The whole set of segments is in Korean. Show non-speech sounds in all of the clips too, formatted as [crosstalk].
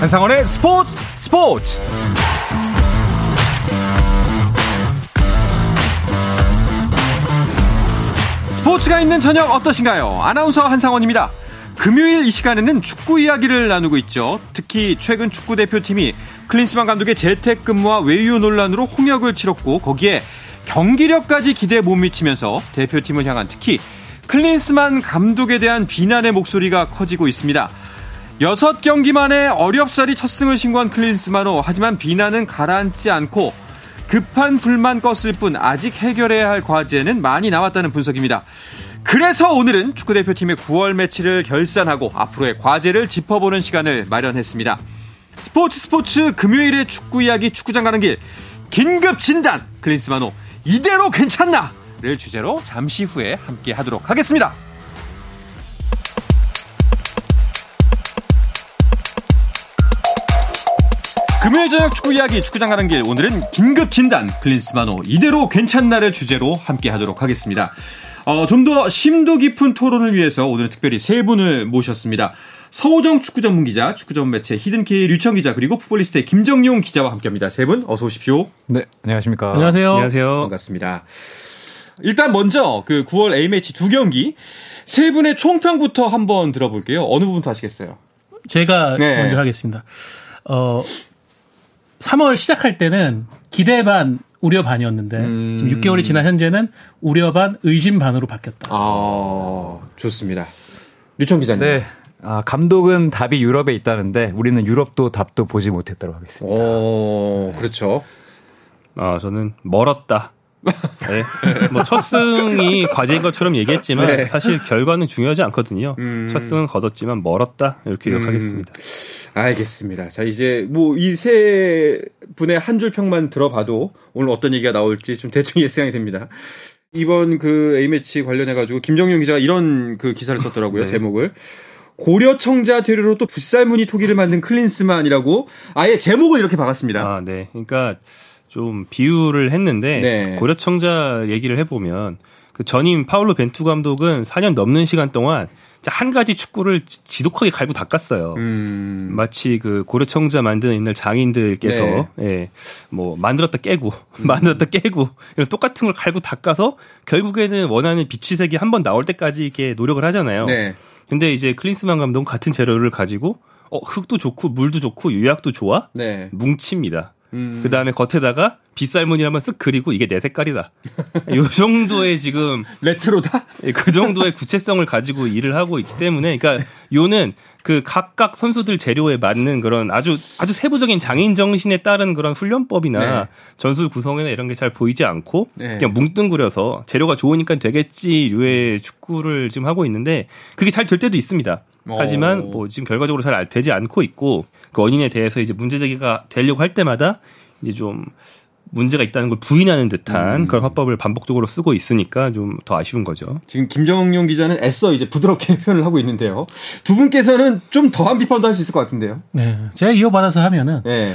한상원의 스포츠 스포츠 스포츠가 있는 저녁 어떠신가요? 아나운서 한상원입니다. 금요일 이 시간에는 축구 이야기를 나누고 있죠. 특히 최근 축구 대표팀이 클린스만 감독의 재택근무와 외유 논란으로 홍역을 치렀고 거기에 경기력까지 기대에 못 미치면서 대표팀을 향한 특히 클린스만 감독에 대한 비난의 목소리가 커지고 있습니다. 여섯 경기 만에 어렵사리 첫 승을 신고한 클린스만호 하지만 비난은 가라앉지 않고 급한 불만 껐을 뿐 아직 해결해야 할 과제는 많이 남았다는 분석입니다. 그래서 오늘은 축구대표팀의 9월 매치를 결산하고 앞으로의 과제를 짚어보는 시간을 마련했습니다. 스포츠 스포츠 금요일의 축구 이야기 축구장 가는 길 긴급 진단 클린스만호 이대로 괜찮나? 를 주제로 잠시 후에 함께 하도록 하겠습니다. 금요일 저녁 축구 이야기 축구장 가는 길 오늘은 긴급 진단 클린스만호 이대로 괜찮나를 주제로 함께 하도록 하겠습니다. 어, 좀 더 심도 깊은 토론을 위해서 오늘 특별히 세 분을 모셨습니다. 서우정 축구 전문 기자, 축구 전문 매체 히든케이 류청 기자, 그리고 풋볼리스트의 김정용 기자와 함께합니다. 세 분 어서 오십시오. 네, 안녕하십니까. 안녕하세요. 안녕하세요. 반갑습니다. 일단 먼저 그 9월 A매치 두 경기 세 분의 총평부터 한번 들어볼게요. 어느 부분부터 하시겠어요? 제가 네. 먼저 하겠습니다. 어, 3월 시작할 때는 기대 반 우려 반이었는데 음... 지금 6개월이 지난 현재는 우려 반 의심 반으로 바뀌었다. 아 좋습니다. 류청 기자님. 네. 아, 감독은 답이 유럽에 있다는데 우리는 유럽도 답도 보지 못했다고 하겠습니다. 오, 그렇죠. 아, 저는 멀었다. 네. 뭐 첫 승이 과제인 것처럼 얘기했지만 네. 사실 결과는 중요하지 않거든요. 음. 첫 승은 거뒀지만 멀었다 이렇게 기억하겠습니다. 음. 알겠습니다. 자 이제 뭐 이 세 분의 한 줄 평만 들어봐도 오늘 어떤 얘기가 나올지 좀 대충 [laughs] 예상이 됩니다. 이번 그 A매치 관련해 가지고 김정용 기자가 이런 그 기사를 썼더라고요. [laughs] 네. 제목을 고려청자 재료로 또 붓살무늬 토기를 만든 클린스만이라고 아예 제목을 이렇게 박았습니다. 아, 네. 그러니까 좀 비유를 했는데 네. 고려청자 얘기를 해보면 그 전임 파울로 벤투 감독은 4년 넘는 시간 동안 한 가지 축구를 지독하게 갈고 닦았어요. 음. 마치 그 고려청자 만드는 옛날 장인들께서 네. 예, 뭐 만들었다 깨고 음. [laughs] 만들었다 깨고 이런 똑같은 걸 갈고 닦아서 결국에는 원하는 비취색이 한 번 나올 때까지 이렇게 노력을 하잖아요. 네. 근데 이제 클린스만 감독은 같은 재료를 가지고 어 흙도 좋고 물도 좋고 유약도 좋아 네. 뭉칩니다. 음. 그 다음에 겉에다가 빗살무늬 한번 쓱 그리고 이게 내 색깔이다. [laughs] 요 정도의 지금 레트로다? 예, 그 정도의 구체성을 가지고 일을 하고 있기 때문에 그러니까 요는 그 각각 선수들 재료에 맞는 그런 아주 아주 세부적인 장인 정신에 따른 그런 훈련법이나 네. 전술 구성이나 이런 게 잘 보이지 않고 네. 그냥 뭉뚱그려서 재료가 좋으니까 되겠지 류의 축구를 지금 하고 있는데 그게 잘 될 때도 있습니다. 하지만 뭐 지금 결과적으로 잘 되지 않고 있고 그 원인에 대해서 이제 문제 제기가 되려고 할 때마다 이제 좀 문제가 있다는 걸 부인하는 듯한 음. 그런 화법을 반복적으로 쓰고 있으니까 좀 더 아쉬운 거죠. 지금 김정용 기자는 애써 이제 부드럽게 [laughs] 표현을 하고 있는데요. 두 분께서는 좀 더한 비판도 할 수 있을 것 같은데요. 네. 제가 이어받아서 하면은 네.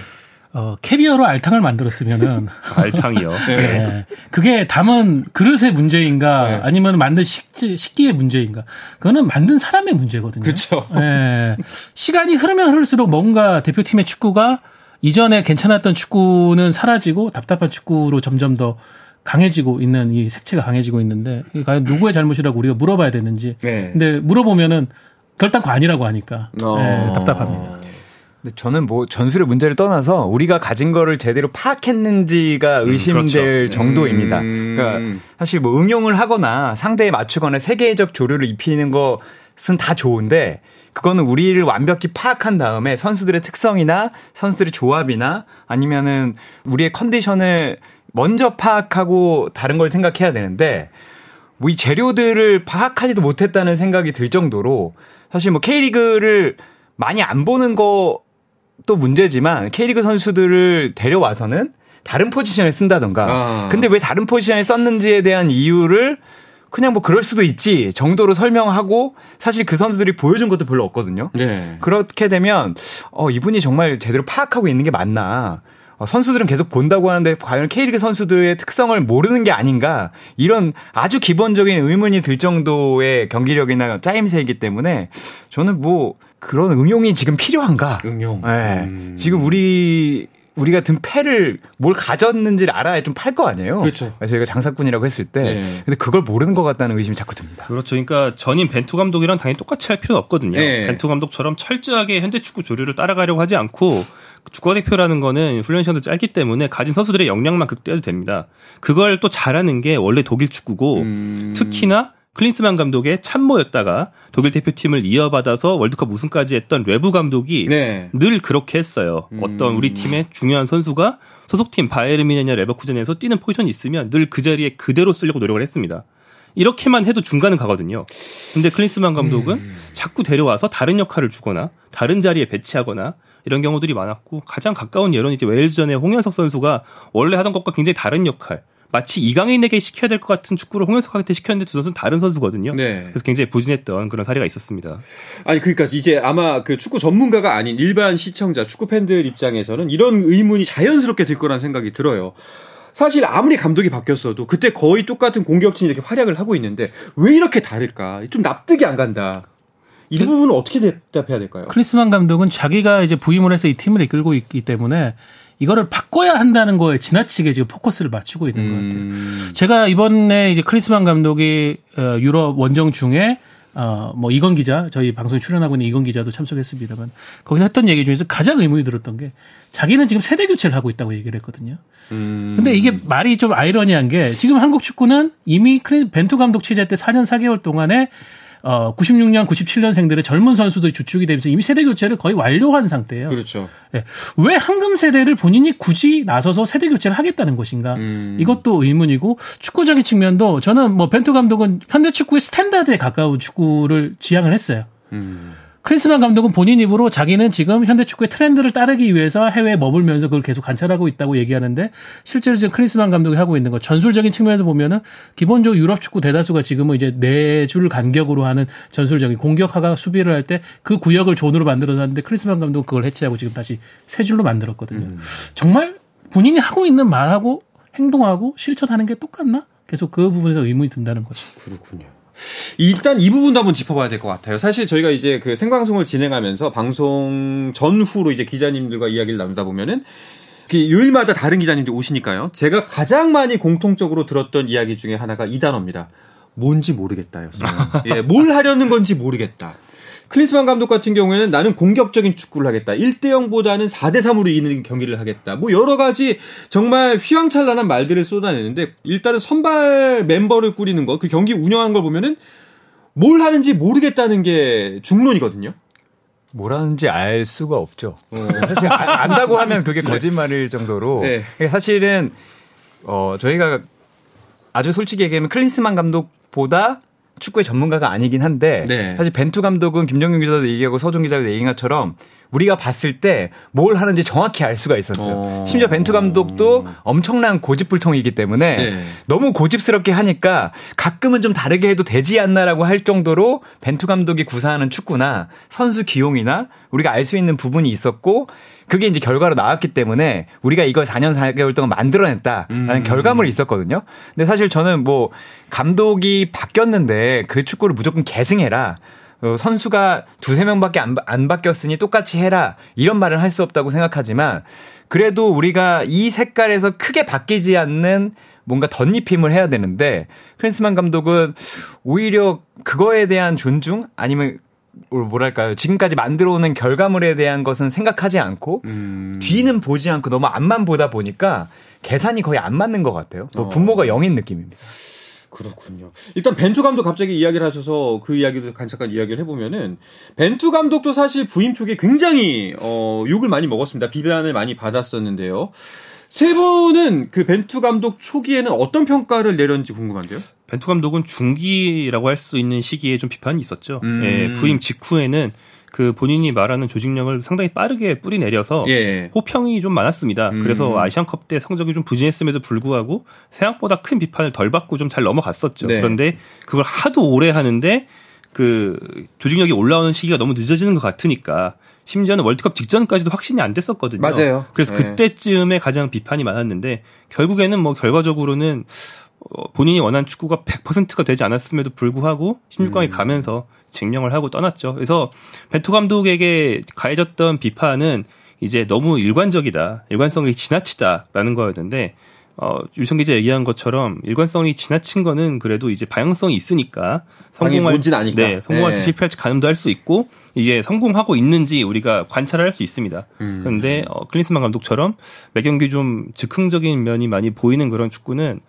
어, 캐비어로 알탕을 만들었으면은 [laughs] 알탕이요. 네. [laughs] 네. 그게 담은 그릇의 문제인가 네. 아니면 만든 식지, 식기의 문제인가? 그거는 만든 사람의 문제거든요. 그렇죠. 네. 시간이 흐르면 흐를수록 뭔가 대표팀의 축구가 이전에 괜찮았던 축구는 사라지고 답답한 축구로 점점 더 강해지고 있는 이 색채가 강해지고 있는데 과연 누구의 잘못이라고 우리가 물어봐야 되는지. 네. 근데 물어보면은 결단코 아니라고 하니까 어... 네, 답답합니다. 근데 저는 뭐 전술의 문제를 떠나서 우리가 가진 거를 제대로 파악했는지가 음, 의심될 음, 그렇죠. 정도입니다. 음... 그러니까 사실 뭐 응용을 하거나 상대에 맞추거나 세계적 조류를 입히는 것은 다 좋은데 그거는 우리를 완벽히 파악한 다음에 선수들의 특성이나 선수들의 조합이나 아니면은 우리의 컨디션을 먼저 파악하고 다른 걸 생각해야 되는데 뭐 이 재료들을 파악하지도 못했다는 생각이 들 정도로 사실 뭐 K리그를 많이 안 보는 거 또 문제지만 K리그 선수들을 데려와서는 다른 포지션에 쓴다던가. 아. 근데 왜 다른 포지션에 썼는지에 대한 이유를 그냥 뭐 그럴 수도 있지 정도로 설명하고 사실 그 선수들이 보여준 것도 별로 없거든요. 네. 그렇게 되면 어 이분이 정말 제대로 파악하고 있는 게 맞나? 어, 선수들은 계속 본다고 하는데 과연 K리그 선수들의 특성을 모르는 게 아닌가 이런 아주 기본적인 의문이 들 정도의 경기력이나 짜임새이기 때문에 저는 뭐 그런 응용이 지금 필요한가? 응용. 네. 음. 지금 우리 우리 같은 패를 뭘 가졌는지를 알아야 좀 팔 거 아니에요. 그렇죠. 저희가 장사꾼이라고 했을 때, 네. 근데 그걸 모르는 것 같다는 의심이 자꾸 듭니다. 그렇죠. 그러니까 전임 벤투 감독이랑 당연히 똑같이 할 필요는 없거든요. 네. 벤투 감독처럼 철저하게 현대 축구 조류를 따라가려고 하지 않고 국가대표라는 거는 훈련 시간도 짧기 때문에 가진 선수들의 역량만 극대화도 됩니다. 그걸 또 잘하는 게 원래 독일 축구고 음... 특히나 클린스만 감독의 참모였다가 독일 대표팀을 이어받아서 월드컵 우승까지 했던 외부 감독이 네. 늘 그렇게 했어요. 음. 어떤 우리 팀의 중요한 선수가 소속팀 바이에른 미네냐 레버쿠젠에서 뛰는 포지션이 있으면 늘 그 자리에 그대로 쓰려고 노력을 했습니다. 이렇게만 해도 중간은 가거든요. 근데 클린스만 감독은 음. 자꾸 데려와서 다른 역할을 주거나 다른 자리에 배치하거나 이런 경우들이 많았고 가장 가까운 예로는 이제 웨일즈전의 홍현석 선수가 원래 하던 것과 굉장히 다른 역할 마치 이강인에게 시켜야 될 것 같은 축구를 홍현석한테 시켰는데 두 선수는 다른 선수거든요. 네. 그래서 굉장히 부진했던 그런 사례가 있었습니다. 아니 그러니까 이제 아마 그 축구 전문가가 아닌 일반 시청자, 축구 팬들 입장에서는 이런 의문이 자연스럽게 들 거란 생각이 들어요. 사실 아무리 감독이 바뀌었어도 그때 거의 똑같은 공격진이 이렇게 활약을 하고 있는데 왜 이렇게 다를까? 좀 납득이 안 간다. 이 그, 부분은 어떻게 대답해야 될까요? 크리스만 감독은 자기가 이제 부임을 해서 이 팀을 이끌고 있기 때문에 이거를 바꿔야 한다는 거에 지나치게 지금 포커스를 맞추고 있는 음. 것 같아요. 음. 제가 이번에 이제 크리스만 감독이 어, 유럽 원정 중에 어, 뭐, 이건 기자, 저희 방송에 출연하고 있는 이건 기자도 참석했습니다만, 거기서 했던 얘기 중에서 가장 의문이 들었던 게, 자기는 지금 세대 교체를 하고 있다고 얘기를 했거든요. 음. 근데 이게 말이 좀 아이러니한 게, 지금 한국 축구는 이미 벤투 감독 체제 때 4년 4개월 동안에 어 96년, 97년생들의 젊은 선수들이 주축이 되면서 이미 세대 교체를 거의 완료한 상태예요. 그렇죠. 네. 왜 황금 세대를 본인이 굳이 나서서 세대 교체를 하겠다는 것인가? 음. 이것도 의문이고 축구적인 측면도 저는 뭐 벤투 감독은 현대 축구의 스탠다드에 가까운 축구를 지향을 했어요. 음. 클린스만 감독은 본인 입으로 자기는 지금 현대 축구의 트렌드를 따르기 위해서 해외에 머물면서 그걸 계속 관찰하고 있다고 얘기하는데 실제로 지금 클린스만 감독이 하고 있는 거 전술적인 측면에서 보면은 기본적으로 유럽 축구 대다수가 지금은 이제 네 줄 간격으로 하는 전술적인 공격과 수비를 할 때 그 구역을 zone으로 만들어서 하는데 클린스만 감독은 그걸 해체하고 지금 다시 세 줄로 만들었거든요. 음. 정말 본인이 하고 있는 말하고 행동하고 실천하는 게 똑같나? 계속 그 부분에서 의문이 든다는 거죠. 그렇군요. 일단 이 부분도 한번 짚어봐야 될 것 같아요. 사실 저희가 이제 그 생방송을 진행하면서 방송 전후로 이제 기자님들과 이야기를 나누다 보면은 그 요일마다 다른 기자님들이 오시니까요. 제가 가장 많이 공통적으로 들었던 이야기 중에 하나가 이 단어입니다. 뭔지 모르겠다였어요. [laughs] 예, 뭘 하려는 건지 모르겠다. 클린스만 감독 같은 경우에는 나는 공격적인 축구를 하겠다. 1대 0보다는 4대 3으로 이기는 경기를 하겠다. 뭐 여러 가지 정말 휘황찬란한 말들을 쏟아내는데 일단은 선발 멤버를 꾸리는 거, 그 경기 운영한 걸 보면은 뭘 하는지 모르겠다는 게 중론이거든요. 뭘 하는지 알 수가 없죠. 어. [laughs] 사실 안다고 하면 그게 네. 거짓말일 정도로 네. 사실은 어 저희가 아주 솔직히 얘기하면 클린스만 감독보다 축구의 전문가가 아니긴 한데 네. 사실 벤투 감독은 김정균 기자도 얘기하고 서종 기자도 얘기한 것처럼 우리가 봤을 때 뭘 하는지 정확히 알 수가 있었어요. 어... 심지어 벤투 감독도 엄청난 고집불통이기 때문에 네. 너무 고집스럽게 하니까 가끔은 좀 다르게 해도 되지 않나라고 할 정도로 벤투 감독이 구사하는 축구나 선수 기용이나 우리가 알 수 있는 부분이 있었고 그게 이제 결과로 나왔기 때문에 우리가 이걸 4년 4개월 동안 만들어냈다라는 음. 결과물이 있었거든요. 근데 사실 저는 뭐 감독이 바뀌었는데 그 축구를 무조건 계승해라. 어, 선수가 두세 명밖에 안, 안 바뀌었으니 똑같이 해라. 이런 말을 할 수 없다고 생각하지만 그래도 우리가 이 색깔에서 크게 바뀌지 않는 뭔가 덧입힘을 해야 되는데 크리스만 감독은 오히려 그거에 대한 존중 아니면 뭐랄까요 지금까지 만들어오는 결과물에 대한 것은 생각하지 않고 음. 뒤는 보지 않고 너무 앞만 보다 보니까 계산이 거의 안 맞는 것 같아요. 또 어. 분모가 영인 느낌입니다. 그렇군요. 일단 벤투 감독 갑자기 이야기를 하셔서 그 이야기도 잠깐 이야기를 해보면은 벤투 감독도 사실 부임 초기에 굉장히 어, 욕을 많이 먹었습니다. 비난을 많이 받았었는데요. 세 분은 그 벤투 감독 초기에는 어떤 평가를 내렸는지 궁금한데요. 벤투 감독은 중기라고 할 수 있는 시기에 좀 비판이 있었죠. 음. 예, 부임 직후에는 그 본인이 말하는 조직력을 상당히 빠르게 뿌리 내려서 예. 호평이 좀 많았습니다. 음. 그래서 아시안컵 때 성적이 좀 부진했음에도 불구하고 생각보다 큰 비판을 덜 받고 좀 잘 넘어갔었죠. 네. 그런데 그걸 하도 오래 하는데 그 조직력이 올라오는 시기가 너무 늦어지는 것 같으니까 심지어는 월드컵 직전까지도 확신이 안 됐었거든요. 맞아요. 그래서 네. 그때쯤에 가장 비판이 많았는데 결국에는 뭐 결과적으로는 어, 본인이 원하는 축구가 100%가 되지 않았음에도 불구하고 16강에 음. 가면서 증명을 하고 떠났죠. 그래서 벤투 감독에게 가해졌던 비판은 이제 너무 일관적이다, 일관성이 지나치다라는 거였는데 어, 유성 기자 얘기한 것처럼 일관성이 지나친 거는 그래도 이제 방향성이 있으니까 성공할 지 아니까. 네, 성공할지 네. 실패할지 가늠도 할 수 있고 이게 성공하고 있는지 우리가 관찰을 할수 있습니다. 음. 그런데 어, 클린스만 감독처럼 매 경기 좀 즉흥적인 면이 많이 보이는 그런 축구는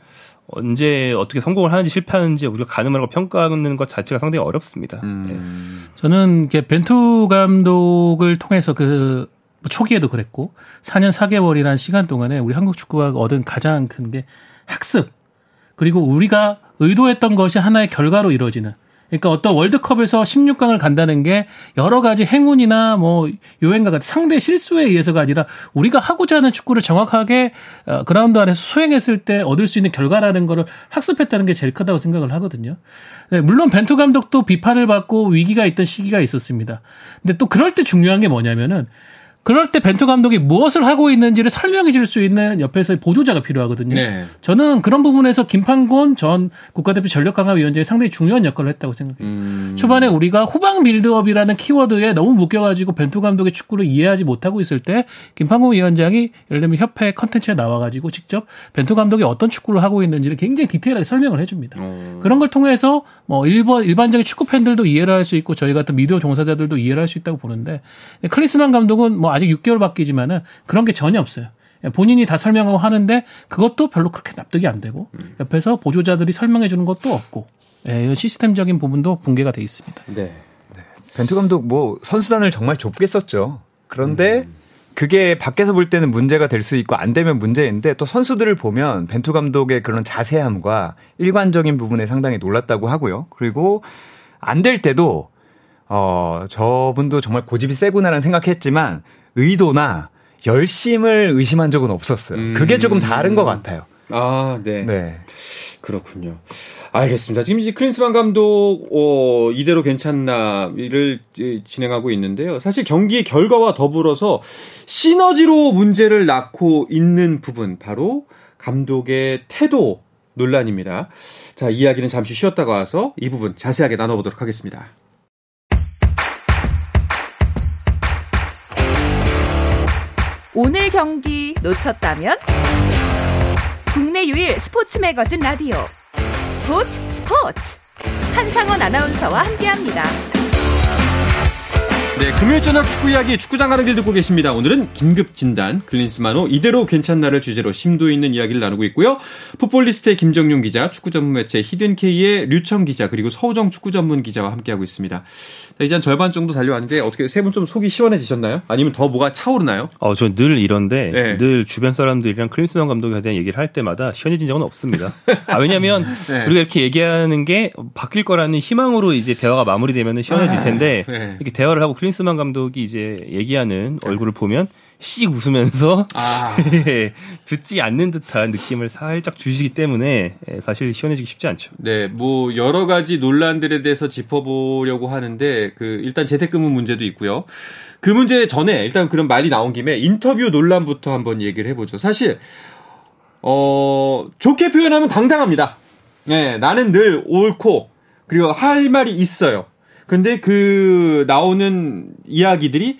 언제 어떻게 성공을 하는지 실패하는지 우리가 가늠을 하고 평가하는 것 자체가 상당히 어렵습니다. 음. 네. 저는 벤투 감독을 통해서 그뭐 초기에도 그랬고 4년 4개월이라는 시간 동안에 우리 한국 축구가 얻은 가장 큰 게 학습 그리고 우리가 의도했던 것이 하나의 결과로 이루어지는 그러니까 어떤 월드컵에서 16강을 간다는 게 여러 가지 행운이나 뭐 요행과 같은 상대 실수에 의해서가 아니라 우리가 하고자 하는 축구를 정확하게 어, 그라운드 안에서 수행했을 때 얻을 수 있는 결과라는 거를 학습했다는 게 제일 크다고 생각을 하거든요. 네, 물론 벤투 감독도 비판을 받고 위기가 있던 시기가 있었습니다. 근데 또 그럴 때 중요한 게 뭐냐면은 그럴 때 벤투 감독이 무엇을 하고 있는지를 설명해 줄 수 있는 옆에서 보조자가 필요하거든요. 네. 저는 그런 부분에서 김판곤 전 국가대표 전력강화위원장이 상당히 중요한 역할을 했다고 생각해요. 음. 초반에 우리가 후방 빌드업이라는 키워드에 너무 묶여가지고 벤투 감독의 축구를 이해하지 못하고 있을 때 김판곤 위원장이 예를 들면 협회 컨텐츠에 나와가지고 직접 벤투 감독이 어떤 축구를 하고 있는지를 굉장히 디테일하게 설명을 해줍니다. 음. 그런 걸 통해서 뭐 일반 일반적인 축구 팬들도 이해를 할 수 있고 저희 같은 미디어 종사자들도 이해를 할 수 있다고 보는데 클리스만 감독은 뭐 아직 6개월 바뀌지만은 그런 게 전혀 없어요. 본인이 다 설명하고 하는데 그것도 별로 그렇게 납득이 안 되고 음. 옆에서 보조자들이 설명해 주는 것도 없고 예, 시스템적인 부분도 붕괴가 돼 있습니다. 네. 네. 벤투 감독 뭐 선수단을 정말 좁게 썼죠. 그런데 음. 그게 밖에서 볼 때는 문제가 될 수 있고 안 되면 문제인데 또 선수들을 보면 벤투 감독의 그런 자세함과 일관적인 부분에 상당히 놀랐다고 하고요. 그리고 안 될 때도 어 저분도 정말 고집이 세구나라는 생각했지만 의도나 열심을 의심한 적은 없었어요. 음. 그게 조금 다른 것 같아요. 아, 네. 네. 그렇군요. 알겠습니다. 지금 이제 크린스만 감독, 어, 이대로 괜찮나를 진행하고 있는데요. 사실 경기 결과와 더불어서 시너지로 문제를 낳고 있는 부분, 바로 감독의 태도 논란입니다. 자, 이야기는 잠시 쉬었다가 와서 이 부분 자세하게 나눠보도록 하겠습니다. 오늘 경기 놓쳤다면 국내 유일 스포츠 매거진 라디오 스포츠 스포츠 한상원 아나운서와 함께합니다. 네, 금요일 저녁 축구 이야기 축구장 가는 길 듣고 계십니다. 오늘은 긴급 진단 클린스만호 이대로 괜찮나를 주제로 심도 있는 이야기를 나누고 있고요. 풋볼리스트의 김정용 기자, 축구 전문 매체 히든케이의 류청 기자, 그리고 서우정 축구 전문 기자와 함께하고 있습니다. 자, 이제 한 절반 정도 달려왔는데 어떻게 세 분 좀 속이 시원해지셨나요? 아니면 더 뭐가 차오르나요? 어, 저 늘 이런데 네. 늘 주변 사람들이랑 클린스만 감독에 대한 얘기를 할 때마다 시원해진 적은 없습니다. [laughs] 아, 왜냐면 네. 우리가 이렇게 얘기하는 게 바뀔 거라는 희망으로 이제 대화가 마무리되면 시원해질 아, 텐데 네. 이렇게 대화를 하고 클린스만 감독이 이제 얘기하는 얼굴을 보면 씩 웃으면서 아. [laughs] 듣지 않는 듯한 느낌을 살짝 주시기 때문에 예, 사실 시원해지기 쉽지 않죠. 네, 뭐 여러 가지 논란들에 대해서 짚어보려고 하는데 그 일단 재택근무 문제도 있고요. 그 문제 전에 일단 그런 말이 나온 김에 인터뷰 논란부터 한번 얘기를 해보죠. 사실 어 좋게 표현하면 당당합니다. 네, 나는 늘 옳고 그리고 할 말이 있어요. 근데 그 나오는 이야기들이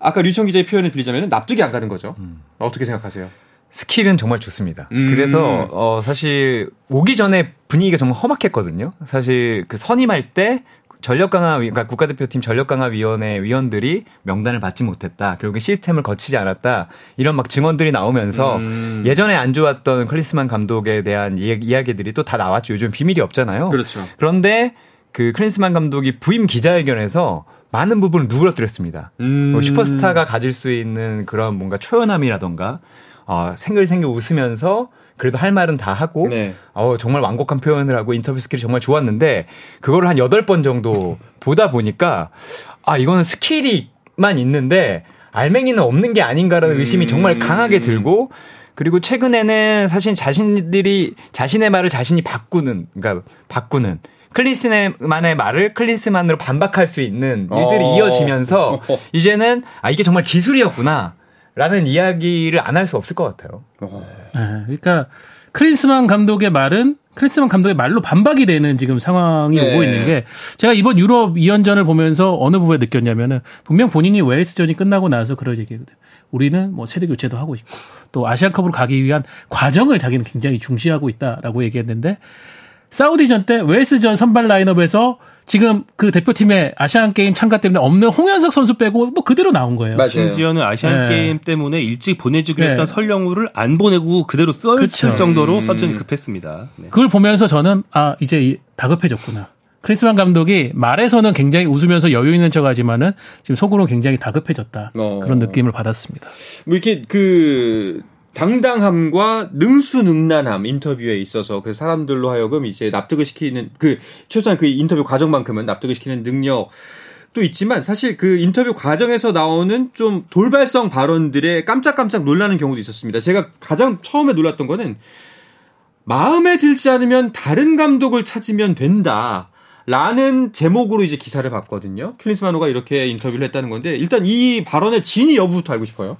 아까 류청 기자의 표현을 빌리자면 납득이 안 가는 거죠. 음. 어떻게 생각하세요? 스킬은 정말 좋습니다. 음. 그래서 어 사실 오기 전에 분위기가 정말 험악했거든요. 사실 그 선임할 때 전력 강화 그러니까 국가대표팀 전력 강화 위원회 위원들이 명단을 받지 못했다. 결국에 시스템을 거치지 않았다. 이런 막 증언들이 나오면서 음. 예전에 안 좋았던 클리스만 감독에 대한 이야기들이 또 다 나왔죠. 요즘 비밀이 없잖아요. 그렇죠. 그런데 그 클린스만 감독이 부임 기자회견에서 많은 부분을 누그러뜨렸습니다. 음. 뭐 슈퍼스타가 가질 수 있는 그런 뭔가 초연함이라던가 어, 생글생글 웃으면서 그래도 할 말은 다 하고 네. 어, 정말 완곡한 표현을 하고 인터뷰 skill이 정말 좋았는데 그거를 한 8번 정도 [laughs] 보다 보니까 아 이거는 skill이만 있는데 알맹이는 없는 게 아닌가라는 의심이 정말 강하게 음. 들고 그리고 최근에는 사실 자신들이 자신의 말을 자신이 바꾸는 그러니까 바꾸는 클린스만의 말을 클린스만으로 반박할 수 있는 일들이 어. 이어지면서 [laughs] 이제는 아 이게 정말 기술이었구나. 라는 이야기를 안 할 수 없을 것 같아요. 어. 네, 그러니까 클린스만 감독의 말은 클린스만 감독의 말로 반박이 되는 지금 상황이 네. 오고 있는 게 제가 이번 유럽 2연전을 보면서 어느 부분에 느꼈냐면은 분명 본인이 웨일스전이 끝나고 나서 그런 얘기거든요. 우리는 뭐 세대 교체도 하고 있고 또 아시안컵으로 가기 위한 과정을 자기는 굉장히 중시하고 있다라고 얘기했는데 사우디전 때 웨일스전 선발 라인업에서 지금 그 대표팀의 아시안 게임 참가 때문에 없는 홍현석 선수 빼고 뭐 그대로 나온 거예요. 맞아요. 심지어는 아시안 네. 게임 때문에 일찍 보내주기로 네. 했던 설령우를 안 보내고 그대로 썼을 그렇죠. 정도로 음. 서전이 급했습니다. 네. 그걸 보면서 저는 아 이제 다급해졌구나. 크리스만 감독이 말에서는 굉장히 웃으면서 여유 있는 척하지만은 지금 속으로 굉장히 다급해졌다 어. 그런 느낌을 받았습니다. 뭐 이렇게 그 당당함과 능수능란함 인터뷰에 있어서 그 사람들로 하여금 이제 납득을 시키는 그 최소한 그 인터뷰 과정만큼은 납득을 시키는 능력 도 있지만 사실 그 인터뷰 과정에서 나오는 좀 돌발성 발언들에 깜짝깜짝 놀라는 경우도 있었습니다. 제가 가장 처음에 놀랐던 거는 마음에 들지 않으면 다른 감독을 찾으면 된다. 라는 제목으로 이제 기사를 봤거든요. 클린스마노가 이렇게 인터뷰를 했다는 건데 일단 이 발언의 진위 여부부터 알고 싶어요.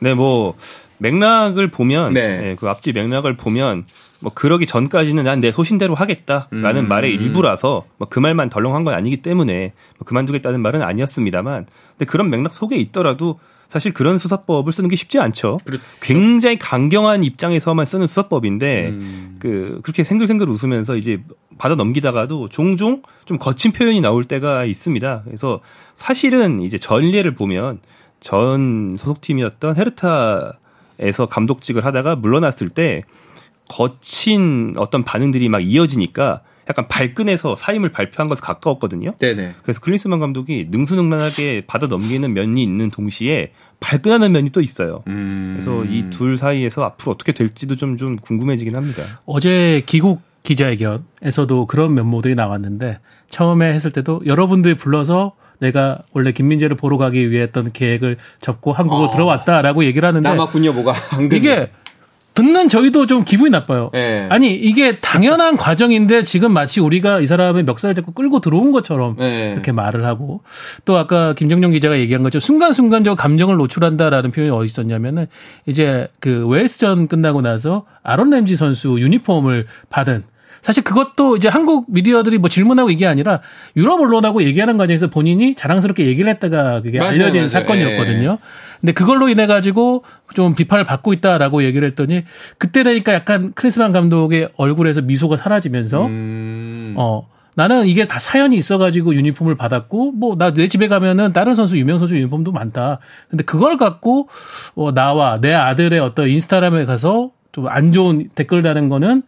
네, 뭐 맥락을 보면 네. 네, 그 앞뒤 맥락을 보면 뭐 그러기 전까지는 난 내 소신대로 하겠다라는 음. 말의 일부라서 뭐 그 말만 덜렁한 건 아니기 때문에 뭐 그만두겠다는 말은 아니었습니다만 근데 그런 맥락 속에 있더라도 사실 그런 수사법을 쓰는 게 쉽지 않죠. 그렇죠. 굉장히 강경한 입장에서만 쓰는 수사법인데 음. 그 그렇게 생글생글 웃으면서 이제 받아 넘기다가도 종종 좀 거친 표현이 나올 때가 있습니다. 그래서 사실은 이제 전례를 보면 전 소속팀이었던 헤르타에서 감독직을 하다가 물러났을 때 거친 어떤 반응들이 막 이어지니까 약간 발끈해서 사임을 발표한 것에 가까웠거든요. 네네. 그래서 클린스만 감독이 능수능란하게 받아 넘기는 면이 있는 동시에 발끈하는 면이 또 있어요. 음. 그래서 이 둘 사이에서 앞으로 어떻게 될지도 좀, 좀 궁금해지긴 합니다. 어제 기국 기자회견에서도 그런 면모들이 나왔는데 처음에 했을 때도 여러분들 불러서 내가 원래 김민재를 보러 가기 위해 했던 계획을 접고 한국으로 어. 들어왔다라고 얘기를 하는데 남았군요, 뭐가 이게 듣는 저희도 좀 기분이 나빠요. 네. 아니 이게 당연한 과정인데 지금 마치 우리가 이 사람의 멱살을 잡고 끌고 들어온 것처럼 네. 그렇게 말을 하고 또 아까 김정용 기자가 얘기한 것처럼 순간순간적으로 감정을 노출한다라는 표현이 어디 있었냐면은 이제 그 웨일스전 끝나고 나서 아론 램지 선수 유니폼을 받은 사실 그것도 이제 한국 미디어들이 뭐 질문하고 이게 아니라 유럽 언론하고 얘기하는 과정에서 본인이 자랑스럽게 얘기를 했다가 그게 맞아요, 알려진 맞아요. 사건이었거든요. 예. 근데 그걸로 인해 가지고 좀 비판을 받고 있다라고 얘기를 했더니 그때 되니까 약간 크리스만 감독의 얼굴에서 미소가 사라지면서 음. 어 나는 이게 다 사연이 있어가지고 유니폼을 받았고 뭐 나 내 집에 가면은 다른 선수 유명 선수 유니폼도 많다. 근데 그걸 갖고 어 나와 내 아들의 어떤 인스타그램에 가서 좀 안 좋은 댓글 다는 거는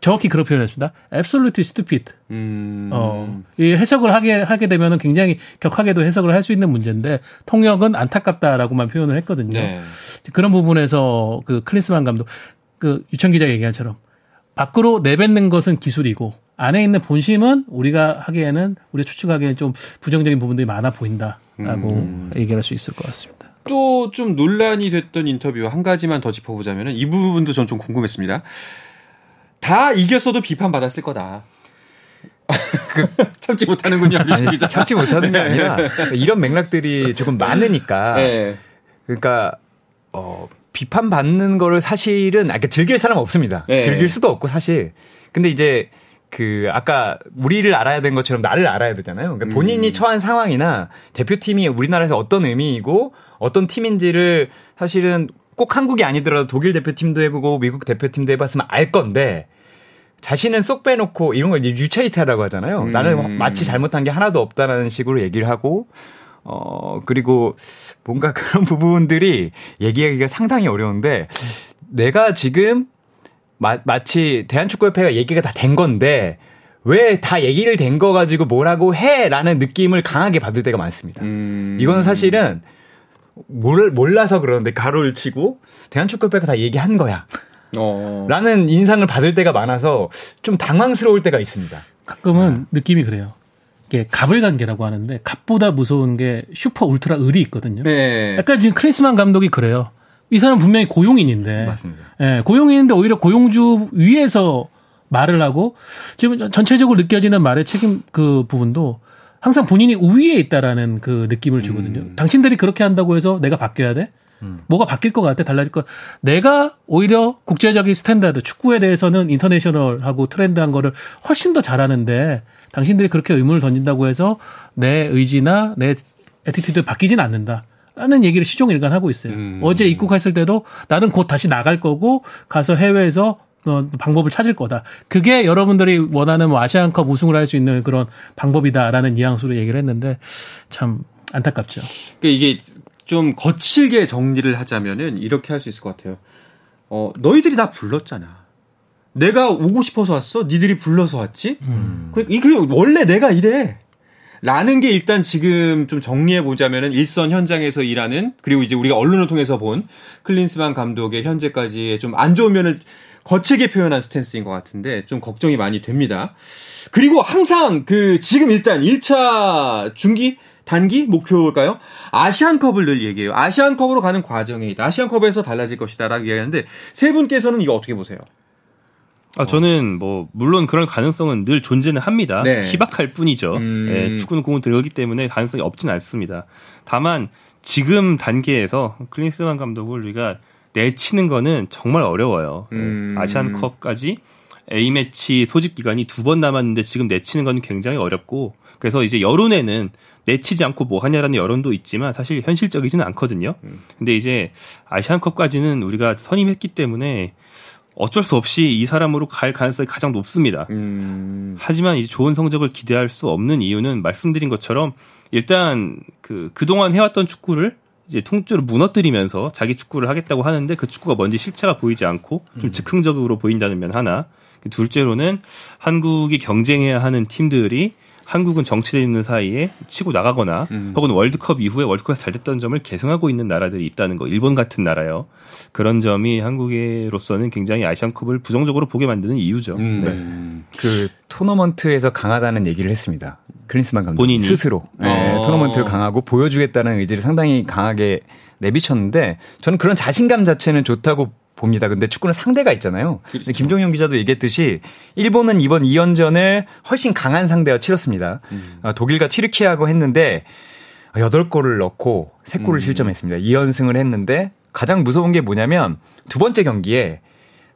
정확히 그렇게 표현했습니다. absolutely stupid. 음. 어, 이 해석을 하게 하게 되면은 굉장히 격하게도 해석을 할 수 있는 문제인데 통역은 안타깝다라고만 표현을 했거든요. 네. 그런 부분에서 그 클린스만 감독 그 유천 기자 얘기한처럼 밖으로 내뱉는 것은 기술이고 안에 있는 본심은 우리가 하기에는 우리 추측하기에는 좀 부정적인 부분들이 많아 보인다라고 음. 얘기할 수 있을 것 같습니다. 또 좀 논란이 됐던 인터뷰 한 가지만 더 짚어보자면은 이 부분도 전 좀 궁금했습니다. 다 이겼어도 비판받았을 거다. [laughs] 그, 참지 못하는군요. 아니, 참지 못하는 게 아니라 이런 맥락들이 조금 많으니까. 네. 그러니까 어 비판받는 거를 사실은 아, 그러니까 즐길 사람 없습니다. 네. 즐길 수도 없고 사실. 근데 이제 그 아까 우리를 알아야 되는 것처럼 나를 알아야 되잖아요. 그러니까 본인이 음. 처한 상황이나 대표팀이 우리나라에서 어떤 의미이고 어떤 팀인지를 사실은 꼭 한국이 아니더라도 독일 대표팀도 해보고 미국 대표팀도 해봤으면 알 건데 자신은 쏙 빼놓고 이런 걸 이제 유체이타라고 하잖아요. 음. 나는 마치 잘못한 게 하나도 없다라는 식으로 얘기를 하고 어 그리고 뭔가 [laughs] 그런 부분들이 얘기하기가 상당히 어려운데 내가 지금 마, 마치 대한축구협회가 얘기가 다 된 건데 왜 다 얘기를 된 거 가지고 뭐라고 해라는 느낌을 강하게 받을 때가 많습니다. 음. 이거는 사실은 몰, 몰라서 그러는데 가로를 치고 대한축구협회가 다 얘기한 거야. 어. 라는 인상을 받을 때가 많아서 좀 당황스러울 때가 있습니다. 가끔은 네. 느낌이 그래요. 이게 갑을 관계라고 하는데 갑보다 무서운 게 슈퍼 울트라 을이 있거든요. 네. 약간 지금 크리스만 감독이 그래요. 이 사람 분명히 고용인인데. 맞습니다. 예, 고용인인데 오히려 고용주 위에서 말을 하고 지금 전체적으로 느껴지는 말의 책임 그 부분도 항상 본인이 우위에 있다라는 그 느낌을 주거든요. 음. 당신들이 그렇게 한다고 해서 내가 바뀌어야 돼? 음. 뭐가 바뀔 것 같아 달라질 것. 내가 오히려 국제적인 standard 축구에 대해서는 international하고 trend한 거를 훨씬 더 잘하는데 당신들이 그렇게 의문을 던진다고 해서 내 의지나 내 attitude 바뀌진 않는다. 라는 얘기를 시종일관 하고 있어요. 음. 어제 입국했을 때도 나는 곧 다시 나갈 거고 가서 해외에서 어, 방법을 찾을 거다. 그게 여러분들이 원하는 뭐 아시안컵 우승을 할 수 있는 그런 방법이다라는 뉘앙스로 얘기를 했는데 참 안타깝죠. 그러니까 이게 좀 거칠게 정리를 하자면은 이렇게 할 수 있을 것 같아요. 어, 너희들이 나 불렀잖아. 내가 오고 싶어서 왔어? 니들이 불러서 왔지? 음. 그, 이게 원래 내가 이래. 라는 게 일단 지금 좀 정리해 보자면은 일선 현장에서 일하는 그리고 이제 우리가 언론을 통해서 본 클린스만 감독의 현재까지의 좀 안 좋은 면을 거칠게 표현한 스탠스인 것 같은데 좀 걱정이 많이 됩니다. 그리고 항상 그 지금 일단 1차 중기 단기 목표일까요? 아시안컵을 늘 얘기해요. 아시안컵으로 가는 과정에 있다. 아시안컵에서 달라질 것이다라고 얘기하는데 세 분께서는 이거 어떻게 보세요? 아, 저는 뭐 물론 그런 가능성은 늘 존재는 합니다. 네. 희박할 뿐이죠. 음... 네, 축구는 공을 들어오기 때문에 가능성이 없진 않습니다. 다만 지금 단계에서 클린스만 감독을 우리가 내치는 거는 정말 어려워요. 음... 아시안컵까지 A매치 소집 기간이 두 번 남았는데 지금 내치는 건 굉장히 어렵고 그래서 이제 여론에는 내치지 않고 뭐 하냐라는 여론도 있지만 사실 현실적이지는 않거든요. 음. 근데 이제 아시안컵까지는 우리가 선임했기 때문에 어쩔 수 없이 이 사람으로 갈 가능성이 가장 높습니다. 음. 하지만 이제 좋은 성적을 기대할 수 없는 이유는 말씀드린 것처럼 일단 그 그동안 해왔던 축구를 이제 통째로 무너뜨리면서 자기 축구를 하겠다고 하는데 그 축구가 뭔지 실체가 보이지 않고 좀 음. 즉흥적으로 보인다는 면 하나. 둘째로는 한국이 경쟁해야 하는 팀들이 한국은 정치돼 있는 사이에 치고 나가거나 음. 혹은 월드컵 이후에 월드컵에서 잘 됐던 점을 계승하고 있는 나라들이 있다는 거. 일본 같은 나라요. 그런 점이 한국에로서는 굉장히 아시안컵을 부정적으로 보게 만드는 이유죠. 음. 네. 그 토너먼트에서 강하다는 얘기를 했습니다. 클린스만 감독 본인이 스스로 네, 어. 토너먼트를 강하고 보여주겠다는 의지를 상당히 강하게 내비쳤는데 저는 그런 자신감 자체는 좋다고 봅니다. 근데 축구는 상대가 있잖아요. 그렇죠. 김종현 기자도 얘기했듯이 일본은 이번 2연전을 훨씬 강한 상대와 치렀습니다. 음. 어, 독일과 튀르키하고 했는데 8골을 넣고 3골을 음. 실점했습니다. 2연승을 했는데 가장 무서운 게 뭐냐면 두 번째 경기에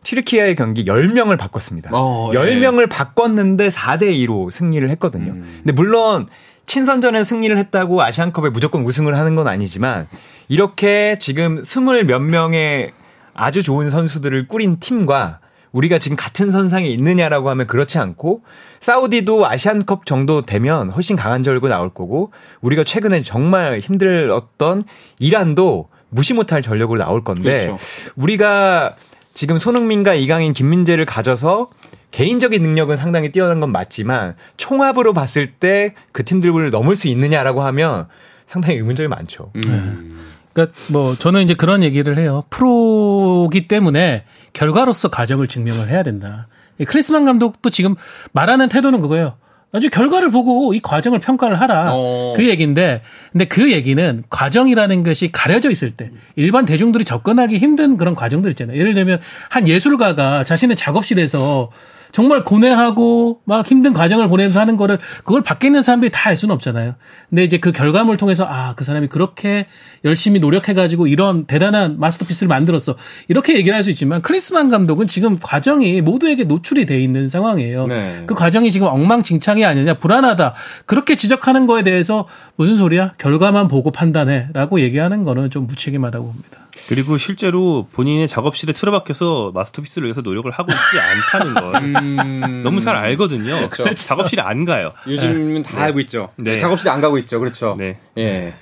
튀르키아의 경기 10명을 바꿨습니다. 어, 10명을 예. 바꿨는데 4대 2로 승리를 했거든요. 음. 근데 물론 친선전에 승리를 했다고 아시안컵에 무조건 우승을 하는 건 아니지만 이렇게 지금 스물 몇 명의 아주 좋은 선수들을 꾸린 팀과 우리가 지금 같은 선상에 있느냐라고 하면 그렇지 않고 사우디도 아시안컵 정도 되면 훨씬 강한 절고 나올 거고 우리가 최근에 정말 힘들었던 이란도 무시 못할 전력으로 나올 건데 그렇죠. 우리가 지금 손흥민과 이강인, 김민재를 가져서 개인적인 능력은 상당히 뛰어난 건 맞지만 총합으로 봤을 때 그 팀들을 넘을 수 있느냐라고 하면 상당히 의문점이 많죠. 음. 네. 그러니까 뭐 저는 이제 그런 얘기를 해요. 프로기 때문에 결과로서 가정을 증명을 해야 된다. 크리스만 감독도 지금 말하는 태도는 그거예요. 나중에 결과를 보고 이 과정을 평가를 하라. 어. 그 얘기인데, 근데 그 얘기는 과정이라는 것이 가려져 있을 때, 일반 대중들이 접근하기 힘든 그런 과정들 있잖아요. 예를 들면, 한 예술가가 자신의 작업실에서 정말 고뇌하고 막 힘든 과정을 보내면서 하는 거를 그걸 밖에 있는 사람들이 다 알 수는 없잖아요. 근데 이제 그 결과물 통해서 아, 그 사람이 그렇게 열심히 노력해가지고 이런 대단한 마스터피스를 만들었어. 이렇게 얘기를 할 수 있지만 크리스만 감독은 지금 과정이 모두에게 노출이 돼 있는 상황이에요. 네. 그 과정이 지금 엉망진창이 아니냐, 불안하다. 그렇게 지적하는 거에 대해서 무슨 소리야? 결과만 보고 판단해. 라고 얘기하는 거는 좀 무책임하다고 봅니다. 그리고 실제로 본인의 작업실에 틀어박혀서 마스터피스를 위해서 노력을 하고 있지 않다는 걸 [laughs] 음... 너무 잘 알거든요. 그렇죠. 작업실에 안 가요. 요즘은 네. 다 알고 있죠. 네. 작업실에 안 가고 있죠. 그렇죠. 네. 예.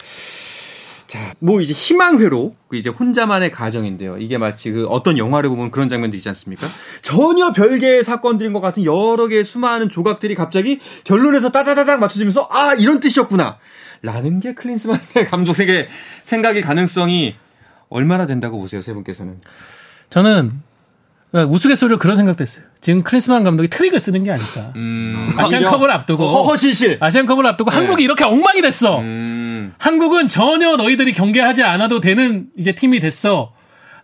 자, 뭐 이제 희망회로 그 이제 혼자만의 가정인데요. 이게 마치 그 어떤 영화를 보면 그런 장면도 있지 않습니까? 전혀 별개의 사건들인 것 같은 여러 개의 수많은 조각들이 갑자기 결론에서 따다다닥 맞춰지면서 아 이런 뜻이었구나. 라는 게 클린스만의 [laughs] 감독에게 생각의 가능성이 얼마나 된다고 보세요, 세 분께서는? 저는 우스갯소리로 그런 생각도 했어요. 지금 크리스만 감독이 트릭을 쓰는 게 아닐까. 음. 아시안컵을 앞두고 허허실실. 아시안컵을 앞두고 네. 한국이 이렇게 엉망이 됐어. 음. 한국은 전혀 너희들이 경계하지 않아도 되는 이제 팀이 됐어.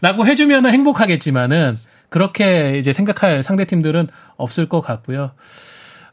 라고 해주면 행복하겠지만은 그렇게 이제 생각할 상대 팀들은 없을 것 같고요.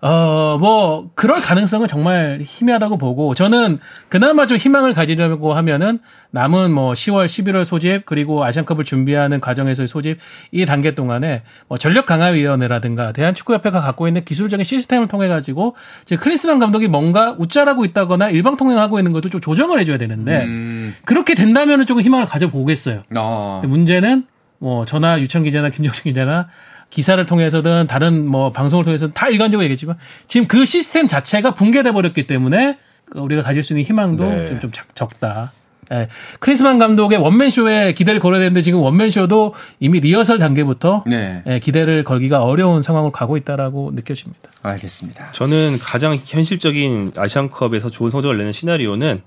어, 뭐, 그럴 가능성은 정말 희미하다고 보고, 저는 그나마 좀 희망을 가지려고 하면은, 남은 뭐 10월, 11월 소집, 그리고 아시안컵을 준비하는 과정에서의 소집, 이 단계 동안에, 뭐 전력강화위원회라든가, 대한축구협회가 갖고 있는 기술적인 시스템을 통해가지고, 지금 클린스만 감독이 뭔가 웃자라고 있다거나 일방통행하고 있는 것도 좀 조정을 해줘야 되는데, 음. 그렇게 된다면은 조금 희망을 가져보겠어요. 어. 문제는, 뭐, 저나 유천 기자나 김정신 기자나, 기사를 통해서든 다른 뭐 방송을 통해서든 다 일관적으로 얘기했지만 지금 그 시스템 자체가 붕괴돼 버렸기 때문에 우리가 가질 수 있는 희망도 네. 좀, 좀 적다. 예. 크리스만 감독의 원맨쇼에 기대를 걸어야 되는데 지금 원맨쇼도 이미 리허설 단계부터 네. 예, 기대를 걸기가 어려운 상황으로 가고 있다라고 느껴집니다. 알겠습니다. 저는 가장 현실적인 아시안컵에서 좋은 성적을 내는 시나리오는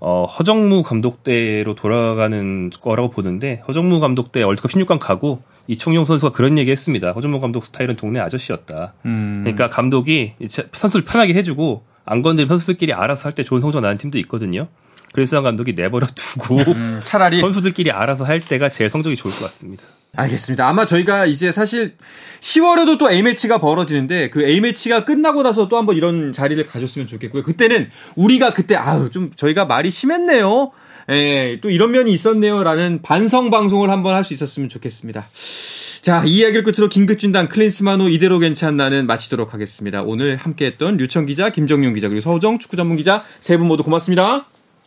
어, 허정무 감독 때로 돌아가는 거라고 보는데 허정무 감독 때 월드컵 16강 가고 이청용 선수가 그런 얘기 했습니다. 허준모 감독 스타일은 동네 아저씨였다. 음. 그러니까 감독이 선수를 편하게 해주고 안 건드린 선수들끼리 알아서 할 때 좋은 성적 나는 팀도 있거든요. 그래서 감독이 내버려 두고 음, 차라리 [laughs] 선수들끼리 알아서 할 때가 제일 성적이 좋을 것 같습니다. 알겠습니다. 아마 저희가 이제 사실 10월에도 또 A매치가 벌어지는데 그 A매치가 끝나고 나서 또 한번 이런 자리를 가졌으면 좋겠고요. 그때는 우리가 그때 아유 좀 저희가 말이 심했네요. 예, 또 이런 면이 있었네요라는 반성 방송을 한번 할 수 있었으면 좋겠습니다. 자, 이 이야기를 끝으로 긴급 진단 클린스만호 이대로 괜찮나는 마치도록 하겠습니다. 오늘 함께했던 류청 기자, 김정용 기자 그리고 서우정 축구 전문 기자 세 분 모두 고맙습니다.